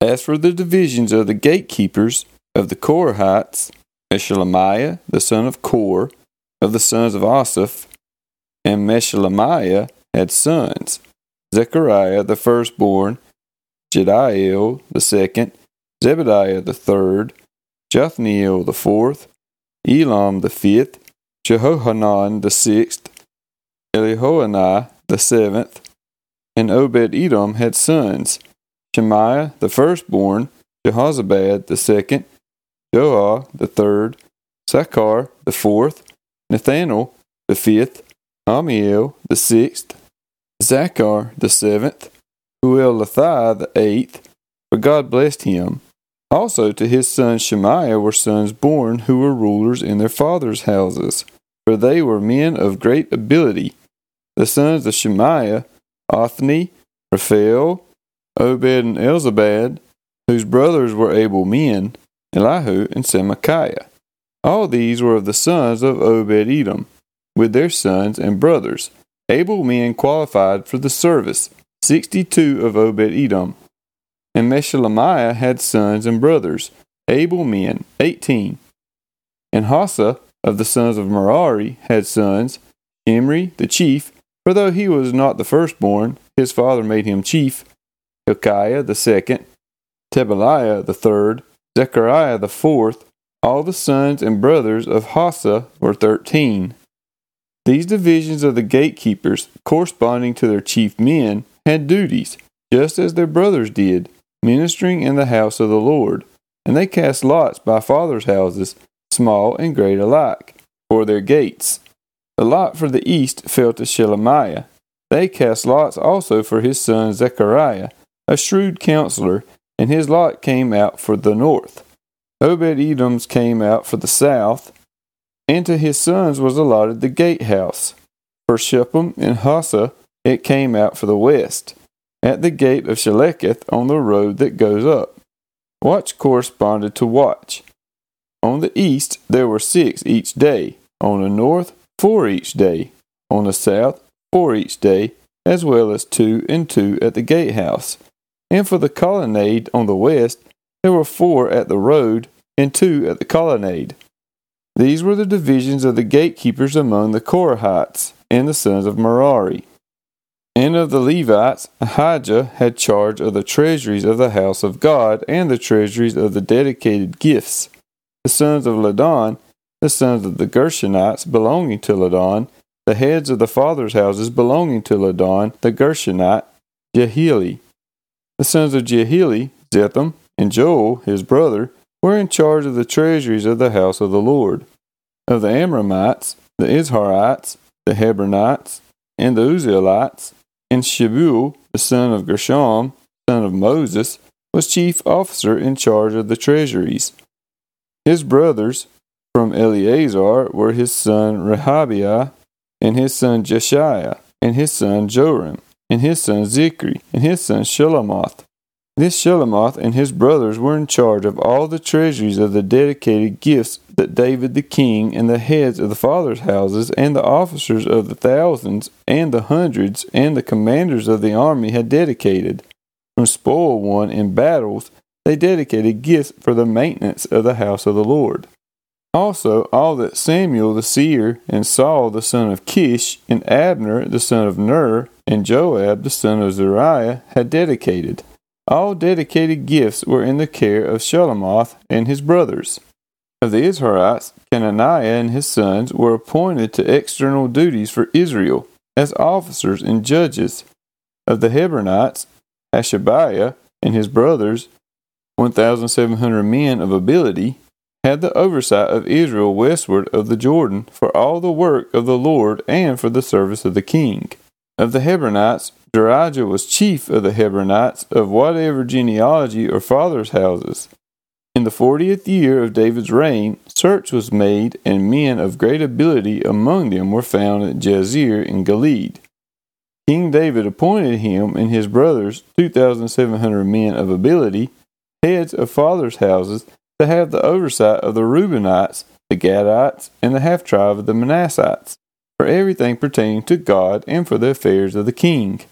As for the divisions of the gatekeepers of the Korahites, Meshelemiah, the son of Kore, of the sons of Asaph, and Meshelemiah had sons, Zechariah the firstborn, Jediael the second, Zebadiah the third, Jathniel the fourth, Elam the fifth, Jehohanan the sixth, Eliehoenai the seventh, and Obed Edom had sons, Shemaiah the firstborn, Jehozabad the second, Joah the third, Sachar the fourth, Nethanel the fifth, Ammiel the sixth, Zachar the seventh, Huelathai the eighth, for God blessed him. Also to his son Shemaiah were sons born who were rulers in their fathers' houses, for they were men of great ability. The sons of Shemaiah, Othni, Rephael, Obed and Elzabad, whose brothers were able men, Elihu and Semachiah. All these were of the sons of Obed Edom, with their sons and brothers, able men qualified for the service, sixty two of Obed Edom. And Meshelemiah had sons and brothers, able men, eighteen. And Hosah of the sons of Merari had sons, Imri the chief, for though he was not the firstborn, his father made him chief, Hilkiah the second, Tebaliah the third, Zechariah the fourth, all the sons and brothers of Hosah were thirteen. These divisions of the gatekeepers, corresponding to their chief men, had duties, just as their brothers did, ministering in the house of the Lord. And they cast lots by fathers' houses, small and great alike, for their gates. The lot for the east fell to Shelemiah. They cast lots also for his son Zechariah, a shrewd counselor, and his lot came out for the north. Obed Edom's came out for the south, and to his sons was allotted the gatehouse. For Shuppim and Hosah it came out for the west, at the gate of Shallecheth on the road that goes up. Watch corresponded to watch. On the east there were six each day, on the north four each day, on the south four each day, as well as two and two at the gatehouse. And for the colonnade on the west there were four at the road and two at the colonnade. These were the divisions of the gatekeepers among the Korahites and the sons of Merari. And of the Levites, Ahijah had charge of the treasuries of the house of God and the treasuries of the dedicated gifts. The sons of Ladan, the sons of the Gershonites belonging to Ladan, the heads of the fathers' houses belonging to Ladan, the Gershonite, Jehieli. The sons of Jehieli, Zetham, and Joel, his brother, were in charge of the treasuries of the house of the Lord. Of the Amramites, the Izharites, the Hebronites, and the Uzzielites, and Shebuel, the son of Gershom, son of Moses, was chief officer in charge of the treasuries. His brothers from Eliezer were his son Rehabiah, and his son Jeshaiah, and his son Joram, and his son Zichri, and his son Shelomoth. This Shelomoth and his brothers were in charge of all the treasuries of the dedicated gifts that David the king and the heads of the fathers' houses and the officers of the thousands and the hundreds and the commanders of the army had dedicated. From spoil won in battles, they dedicated gifts for the maintenance of the house of the Lord. Also, all that Samuel the seer, and Saul the son of Kish, and Abner the son of Ner, and Joab the son of Zeruiah had dedicated. All dedicated gifts were in the care of Shelomoth and his brothers. Of the Izharites, Chenaniah and his sons were appointed to external duties for Israel as officers and judges. Of the Hebronites, Hashabiah and his brothers, 1,700 men of ability, had the oversight of Israel westward of the Jordan for all the work of the Lord and for the service of the king. Of the Hebronites, Jerijah was chief of the Hebronites of whatever genealogy or fathers' houses. In the fortieth year of David's reign, search was made, and men of great ability among them were found at Jazer in Gilead. King David appointed him and his brothers, two thousand seven hundred men of ability, heads of fathers' houses, to have the oversight of the Reubenites, the Gadites, and the half tribe of the Manassites, for everything pertaining to God and for the affairs of the king.